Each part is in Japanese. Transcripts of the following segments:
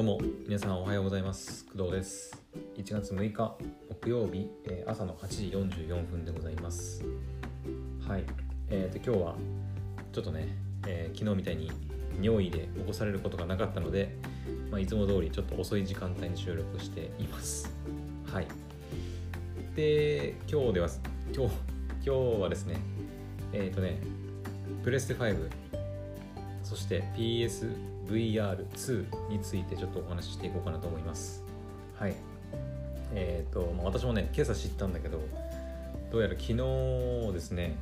どうも皆さんおはようございます。工藤です。1月6日木曜日、えー朝の8時44分でございます。はい。えー、と今日はちょっとね、えー昨日みたいに尿意で起こされることがなかったので、まあ、いつも通りちょっと遅い時間帯に収録しています。はい。で今日では今日今日はですねえっ、とねプレステ5そして PS VR2 についてちょっとお話ししていこうかなと思います。はい。えっ、と、まあ、私もね、今朝知ったんだけど、どうやら昨日ですね、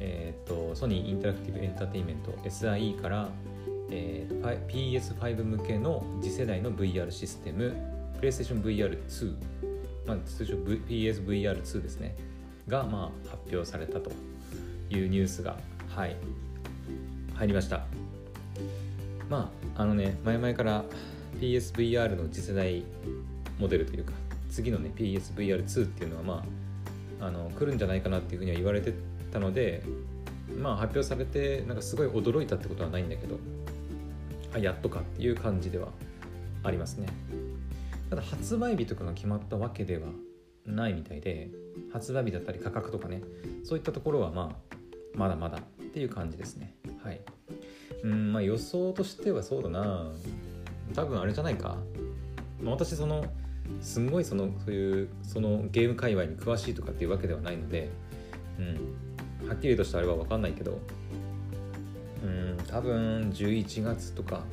えっ、と、ソニーインタラクティブエンターテインメント SIE から、えー PS5 向けの次世代の VR システム、PlayStation VR2、まあ、通称 V- PSVR2 ですね、が、まあ、発表されたというニュースが、はい、入りました。まああのね前々から PSVR の次世代モデルというか次のね PSVR2 っていうのはまああの来るんじゃないかなっていうふうには言われてたのでまあ発表されてなんかすごい驚いたってことはないんだけどあやっとかっていう感じではありますね。ただ発売日とかが決まったわけではないみたいで発売日だったり価格とかねそういったところはまあまだまだっていう感じですね。はい。うんまあ予想としてはそうだな。多分あれじゃないか、まあ、私そのすんごいそのそういうそのゲーム界隈に詳しいとかっていうわけではないので、うん、はっきりとしたあれは分かんないけどうん多分11月とか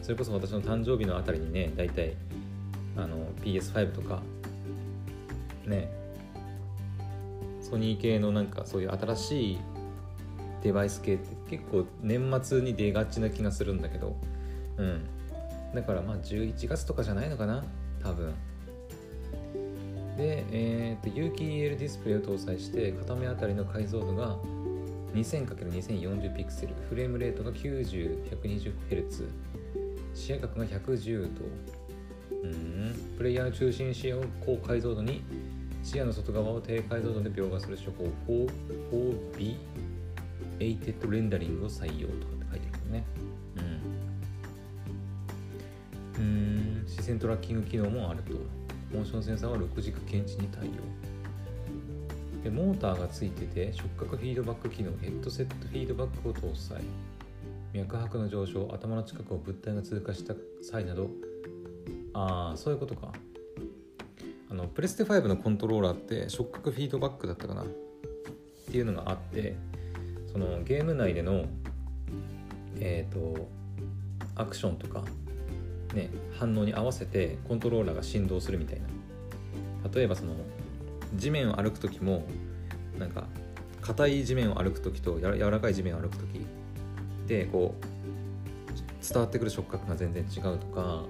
それこそ私の誕生日のあたりにね大体あの PS5 とかねソニー系のなんかそういう新しいデバイス系って結構年末に出がちな気がするんだけど。うん。だからまあ11月とかじゃないのかな？多分。で、えー、と有機 EL ディスプレイを搭載して片目あたりの解像度が 2000×2040 ピクセル。フレームレートが 90120Hz 視野角が110度。うん。プレイヤーの中心視野を高解像度に視野の外側を低解像度で描画する手法。4B エイテッドレンダリングを採用とかって書いてあるけどね。うん。うん、視線トラッキング機能もあると。モーションセンサーは6軸検知に対応。で、モーターがついてて、触覚フィードバック機能、ヘッドセットフィードバックを搭載。脈拍の上昇、頭の近くを物体が通過した際など、ああ、そういうことか。あの、プレステ5のコントローラーって触覚フィードバックだったかな？っていうのがあって、そのゲーム内でのえっ、とアクションとかね反応に合わせてコントローラーが振動するみたいな。例えばその地面を歩く時もなんか硬い地面を歩く時とや柔らかい地面を歩く時でこう伝わってくる触覚が全然違うとか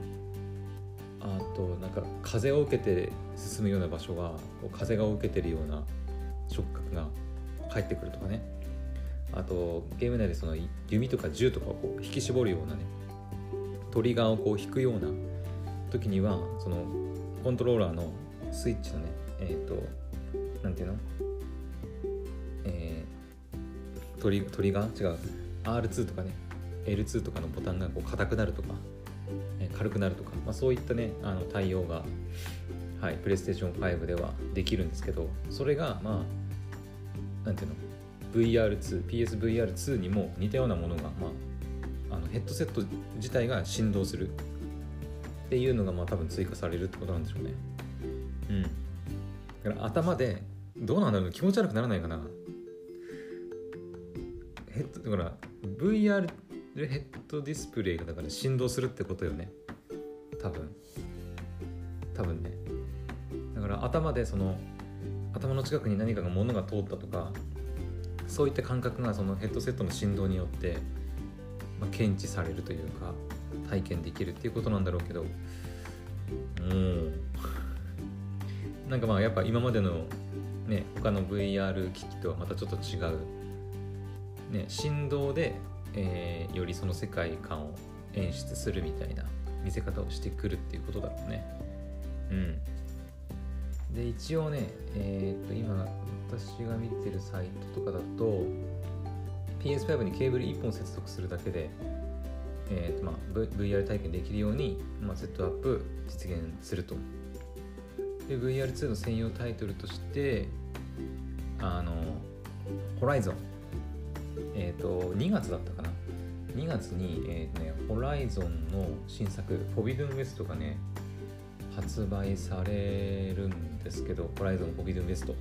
あとなんか風を受けて進むような場所はこう風が受けてるような触覚が返ってくるとかね。あとゲーム内でその弓とか銃とかをこう引き絞るようなねトリガーをこう引くような時にはそのコントローラーのスイッチのねえっ、となんていうの？えートリトリガー？違う。R2 とかね L2 とかのボタンがこう硬くなるとか、えー軽くなるとか、まあ、そういったねあの対応がはい、プレイステーション5ではできるんですけどそれがまあなんていうの？VR2、PSVR2 にも似たようなものが、まあ、あのヘッドセット自体が振動するっていうのが、まあ、多分追加されるってことなんでしょうね。うん。だから頭で、どうなんだろう気持ち悪くならないかなヘッド、だから VR ヘッドディスプレイがだから振動するってことよね。多分。多分ね。だから頭でその頭の近くに何かが物が通ったとかそういった感覚がそのヘッドセットの振動によって、まあ、検知されるというか体験できるっていうことなんだろうけど。うん。なんかまあやっぱ今までのね他の VR 機器とはまたちょっと違う、ね、振動で、えーよりその世界観を演出するみたいな見せ方をしてくるっていうことだろうね。うん。で一応ねえーっと今私が見てるサイトとかだと PS5 にケーブル1本接続するだけでえーとまあ、VR 体験できるように、まあ、セットアップ実現すると。で VR2 の専用タイトルとしてあのホライゾンえっ、ー、と2月だったかな。2月に、えーとね、ホライゾンの新作「フォビドゥンウエスト」がね発売されるんですけど Horizon Forbidden West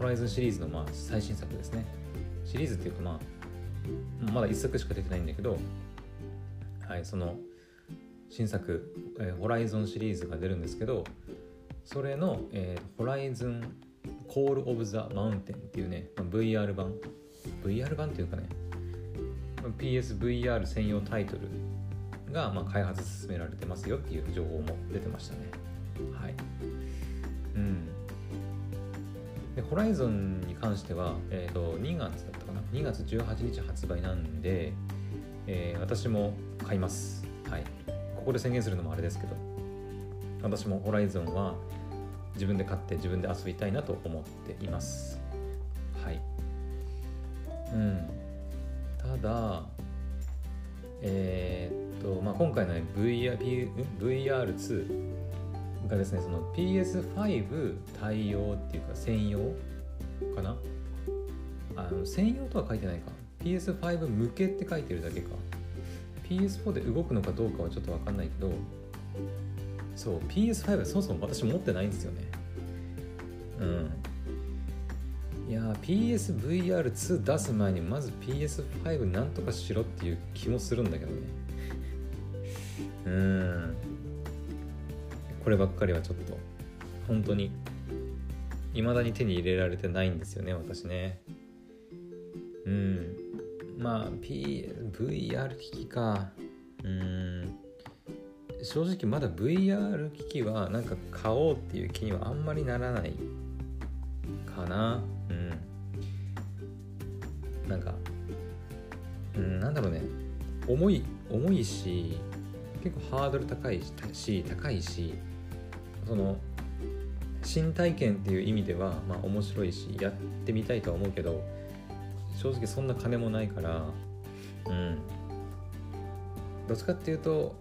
Horizon シリーズのまあ最新作ですね。シリーズっていうかまあまだ1作しか出てないんだけどはいその新作、えー、 Horizon シリーズが出るんですけどそれの、えー、 Horizon Call of the Mountain っていうね、まあ、VR 版。VR 版っていうかね PSVR 専用タイトルが、まあ、開発進められてますよっていう情報も出てましたね。はい。うん。でホライゾンに関しては、えーと、2月だったかな？2月18日発売なんで、えー、私も買います。はい。ここで宣言するのもあれですけど私もホライゾンは自分で買って自分で遊びたいなと思っています。はい。うん。ただえー、っとまあ今回のね VR2 がですねその PS5 対応っていうか専用かな？あの専用とは書いてないか。PS5 向けって書いてるだけか。PS4 で動くのかどうかはちょっと分かんないけどそう PS5 はそもそも私持ってないんですよね。うん。いや PSVR2 出す前にまず PS5 なんとかしろっていう気もするんだけどね。うん。こればっかりはちょっと。本当に未だに手に入れられてないんですよね私ね。うん。まあ PVR 機器か。うん。正直まだ VR 機器はなんか買おうっていう気にはあんまりならないかな。うん。なんかうんなんだろうね。重い重いし結構ハードル高いし高いしその新体験っていう意味ではまあ面白いしやってみたいとは思うけど正直そんな金もないからうん。どっちかっていうと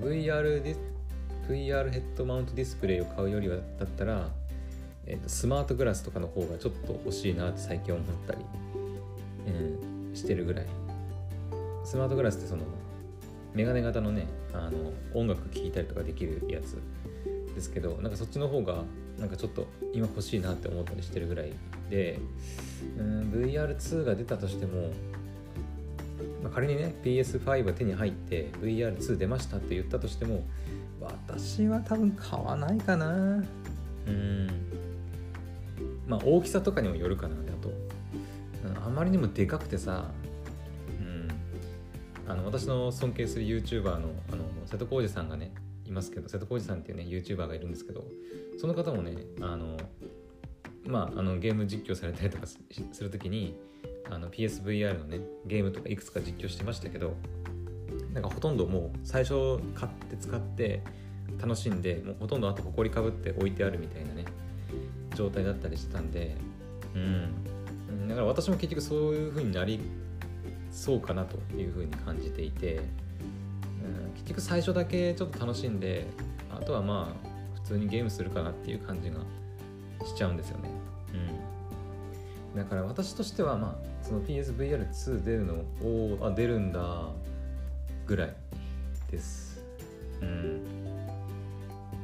VR で VR ヘッドマウントディスプレイを買うよりはだったら、えーと、スマートグラスとかの方がちょっと欲しいなって最近思ったり、うん、してるぐらい。スマートグラスってそのメガネ型のねあの音楽聴いたりとかできるやつ。ですけどなんかそっちの方がなんかちょっと今欲しいなって思ったりしてるぐらいでうん VR2 が出たとしても、まあ、仮にね PS5 が手に入って VR2 出ましたって言ったとしても私は多分買わないかな。うん。まあ大きさとかにもよるかなあと。あまりにもでかくてさあの私の尊敬する YouTuber のあの瀬戸康史さんがねいますけど瀬戸康史さんっていうね YouTuber がいるんですけどその方もねあのまああのゲーム実況されたりとかする時にあの PSVR のねゲームとかいくつか実況してましたけどなんかほとんどもう最初買って使って楽しんでもうほとんどあと埃かぶって置いてあるみたいなね状態だったりしてたんでうん。だから私も結局そういう風になりそうかなというふうに感じていて、結局最初だけちょっと楽しんであとはまあ普通にゲームするかなっていう感じがしちゃうんですよね。うん、だから私としてはまあその PSVR2 出るのをあ出るんだぐらいです。うん、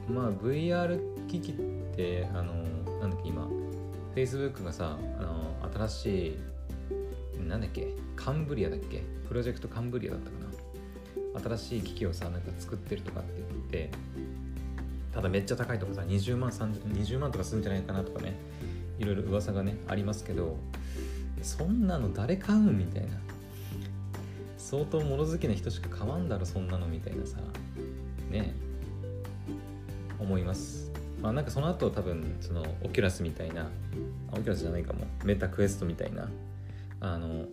まあ VR 機器ってあのなんだっけ今 Facebook がさあの新しいなんだっけカンブリアだっけプロジェクトカンブリアだったか新しい機器をさなんか作ってるとかって言ってただめっちゃ高いとかさ20万30 20万とかするんじゃないかなとかねいろいろ噂がねありますけどそんなの誰買うみたいな。相当物好きな人しか買わんだろそんなのみたいなさね思います。まあなんかその後多分その Oculus みたいな Oculus じゃないかも。 Meta Quest みたいなあの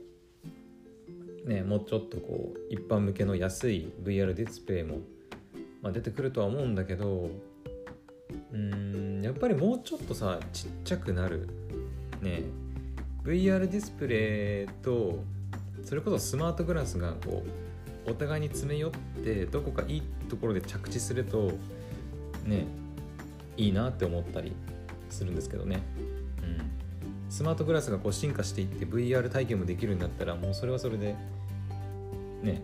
ねもうちょっとこう一般向けの安い VR ディスプレイも、まあ、出てくるとは思うんだけどうんやっぱりもうちょっとさちっちゃくなるね VR ディスプレイとそれこそスマートグラスがこうお互いに詰め寄ってどこかいいところで着地するとねいいなって思ったりするんですけどね、スマートグラスがこう進化していって VR 体験もできるようになったらもうそれはそれでね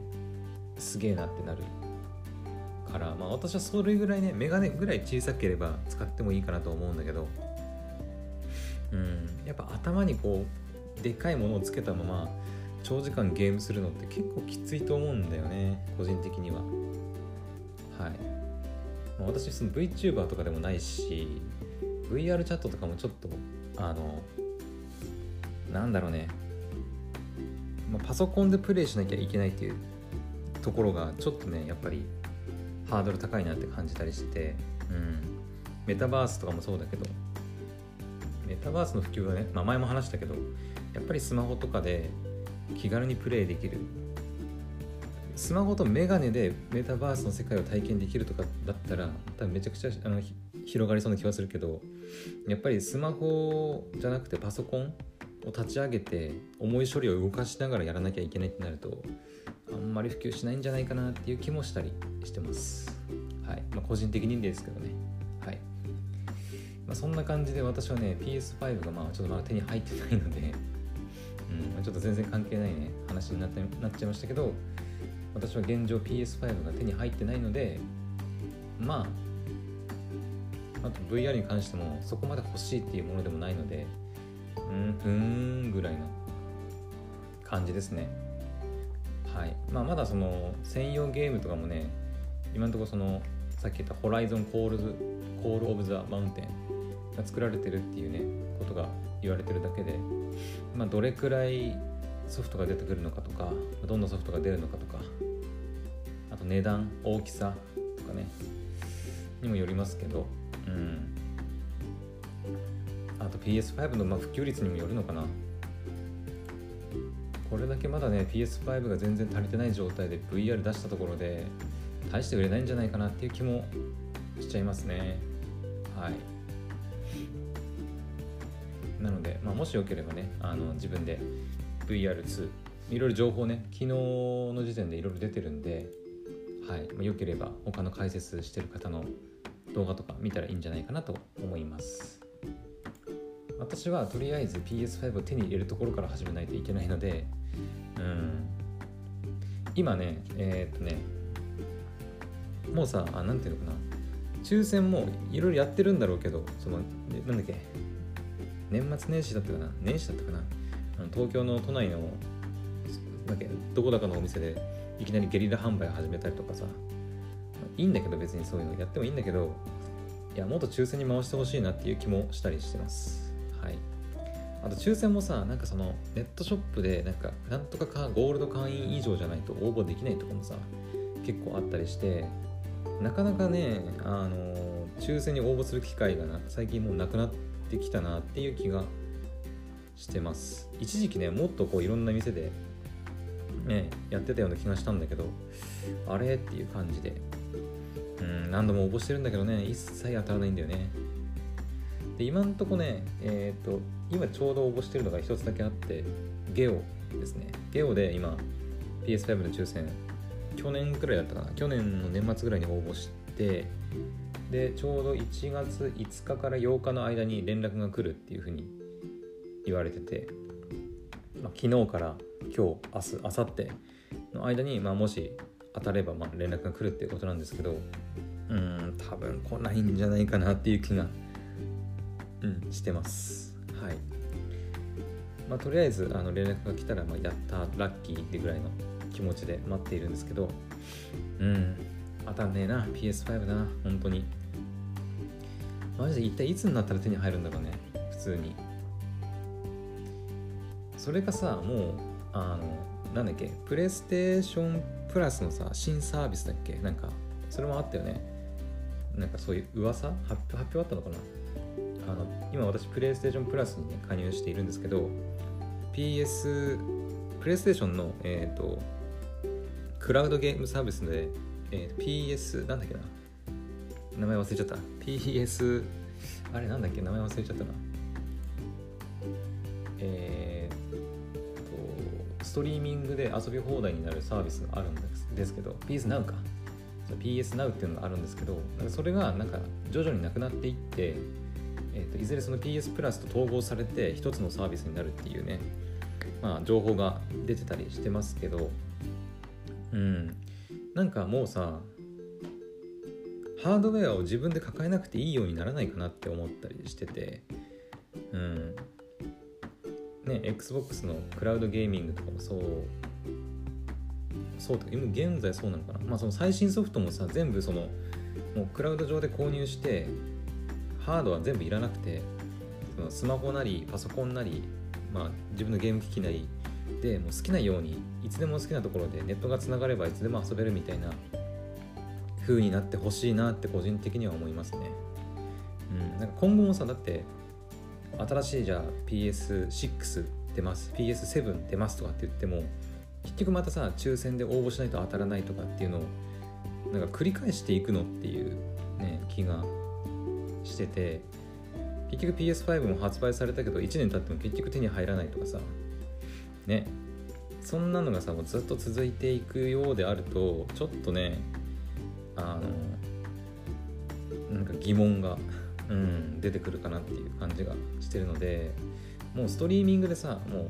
すげえなってなるから、まあ、私はそれぐらいねメガネぐらい小さければ使ってもいいかなと思うんだけどうんやっぱ頭にこうでっかいものをつけたまま長時間ゲームするのって結構きついと思うんだよね個人的には。はい、まあ、私その VTuber とかでもないし VR チャットとかもちょっとあのなんだろうね、まあ、パソコンでプレイしなきゃいけないっていうところがちょっとねやっぱりハードル高いなって感じたりして、うん、メタバースとかもそうだけどメタバースの普及はね、まあ、前も話したけどやっぱりスマホとかで気軽にプレイできる。スマホとメガネでメタバースの世界を体験できるとかだったら多分めちゃくちゃあの広がりそうな気はするけどやっぱりスマホじゃなくてパソコンを立ち上げて重い処理を動かしながらやらなきゃいけないってなるとあんまり普及しないんじゃないかなっていう気もしたりしてます。はいまあ、個人的にですけどね。はいまあ、そんな感じで私はね PS5 がまあちょっとまだ手に入ってないのでうん、ちょっと全然関係ないね話になってなっちゃいましたけど私は現状 PS5 が手に入ってないのでまああと VR に関してもそこまで欲しいっていうものでもないのでうんふんぐらいの感じですね。はい。まあまだその専用ゲームとかもね今のところそのさっき言ったホライゾンコールズコールオブザマウンテンが作られてるっていうねことが言われてるだけでまあ、どれくらいソフトが出てくるのかとかどんなソフトが出るのかとかあと値段大きさとかねにもよりますけどうん。あと PS5 のまあ普及率にもよるのかな。これだけまだね PS5 が全然足りてない状態で VR 出したところで大して売れないんじゃないかなっていう気もしちゃいますね。はい。なので、まあ、もしよければねあの自分で VR2 いろいろ情報ね昨日の時点でいろいろ出てるんで、はい。まあ、よければ他の解説してる方の動画とか見たらいいんじゃないかなと思います。私はとりあえず PS5 を手に入れるところから始めないといけないのでうん。今ねえー、っとねもうさあなんていうのかな。抽選もいろいろやってるんだろうけどそのなんだっけ。年末年始だったかな。年始だったかな。あの東京の都内のだけどこだかのお店でいきなりゲリラ販売始めたりとかさ。いいんだけど別にそういうのやってもいいんだけどいやもっと抽選に回してほしいなっていう気もしたりしてます。はい。あと抽選もさなんかそのネットショップでなんかなんとかかゴールド会員以上じゃないと応募できないとかもさ結構あったりしてなかなかねあの抽選に応募する機会がな最近もうなくなってきたなっていう気がしてます。一時期ねもっとこういろんな店でねやってたような気がしたんだけどあれっていう感じで。うん何度も応募してるんだけどね一切当たらないんだよね。で今んとこねえっ、ー、と今ちょうど応募してるのが一つだけあってゲオですね。ゲオで今 PS5 の抽選去年くらいだったかな。去年の年末ぐらいに応募してでちょうど1月5日から8日の間に連絡が来るっていうふうに言われてて、まあ、昨日から今日明日明後日の間に、まあ、もし当たればまあ連絡が来るっていうことなんですけどうん多分来ないんじゃないかなっていう気が、うん、してます。はい。まあ、とりあえずあの連絡が来たら、まあ、やったラッキーってぐらいの気持ちで待っているんですけど。うん。当たんねえな。PS5 な。本当に。マジで一体いつになったら手に入るんだろうね。普通に。それがさもうあのなんだっけ。プレイステーションプラスのさ新サービスだっけ？なんかそれもあったよね。なんかそういう噂？発表発表あったのかな？あの今私プレイステーションプラスにね加入しているんですけど PS プレイステーションのえ、ー、とクラウドゲームサービスでえー、PS なんだっけな。名前忘れちゃった。PS あれなんだっけ？名前忘れちゃったな。えー、とストリーミングで遊び放題になるサービスがあるんですですけど PS Now か。PS Now っていうのがあるんですけどなんかそれがなんか徐々になくなっていって、えー、といずれその PS プラスと統合されて一つのサービスになるっていうねまあ情報が出てたりしてますけどうん。なんかもうさハードウェアを自分で抱えなくていいようにならないかなって思ったりしててうん。ね XBOX のクラウドゲーミングとかもそうそうとか今現在そうなのかな。まあその最新ソフトもさ全部そのもうクラウド上で購入してハードは全部いらなくてそのスマホなりパソコンなり、まあ、自分のゲーム機器なりでもう好きなようにいつでも好きなところでネットがつながればいつでも遊べるみたいな風になってほしいなって個人的には思いますね。うん、なんか今後もさだって新しいじゃあ PS6 出ます PS7 出ますとかって言っても結局またさ抽選で応募しないと当たらないとかっていうのをなんか繰り返していくのっていうね気がしてて結局 PS5 も発売されたけど1年経っても結局手に入らないとかさ。ね。そんなのがさもうずっと続いていくようであるとちょっとねあのなんか疑問が、うん、出てくるかなっていう感じがしてるのでもうストリーミングでさもう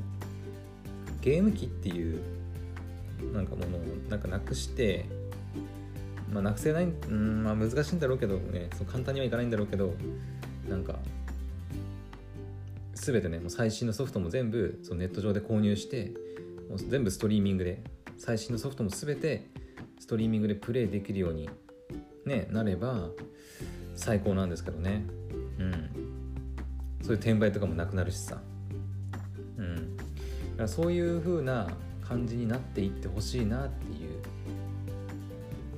ゲーム機っていうなんかものをなんかなくしてまあなくせない、うんまあ、難しいんだろうけどねそう簡単にはいかないんだろうけどなんか全てねもう最新のソフトも全部そのネット上で購入してもう全部ストリーミングで最新のソフトも全てストリーミングでプレイできるように、ね、なれば最高なんですけどね。うん。そういう転売とかもなくなるしさ。うん。だからそういう風な感じになっていってほしいなって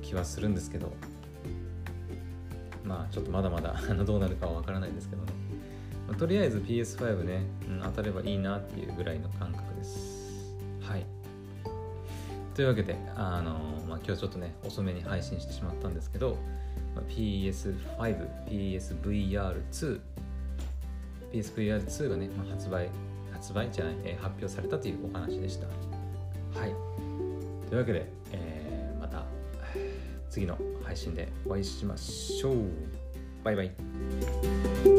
気はするんですけどまあちょっとまだまだ どうなるかはわからないですけどね、まあ、とりあえず PS5 ね、うん、当たればいいなっていうぐらいの感覚です。はい。というわけで、あのーまあ、今日ちょっとね遅めに配信してしまったんですけど、まあ、PS5、PSVR2 PSVR2 がね、まあ、発売発売じゃない、えー、発表されたというお話でした。はい。というわけで、えー、次の配信でお会いしましょう。バイバイ。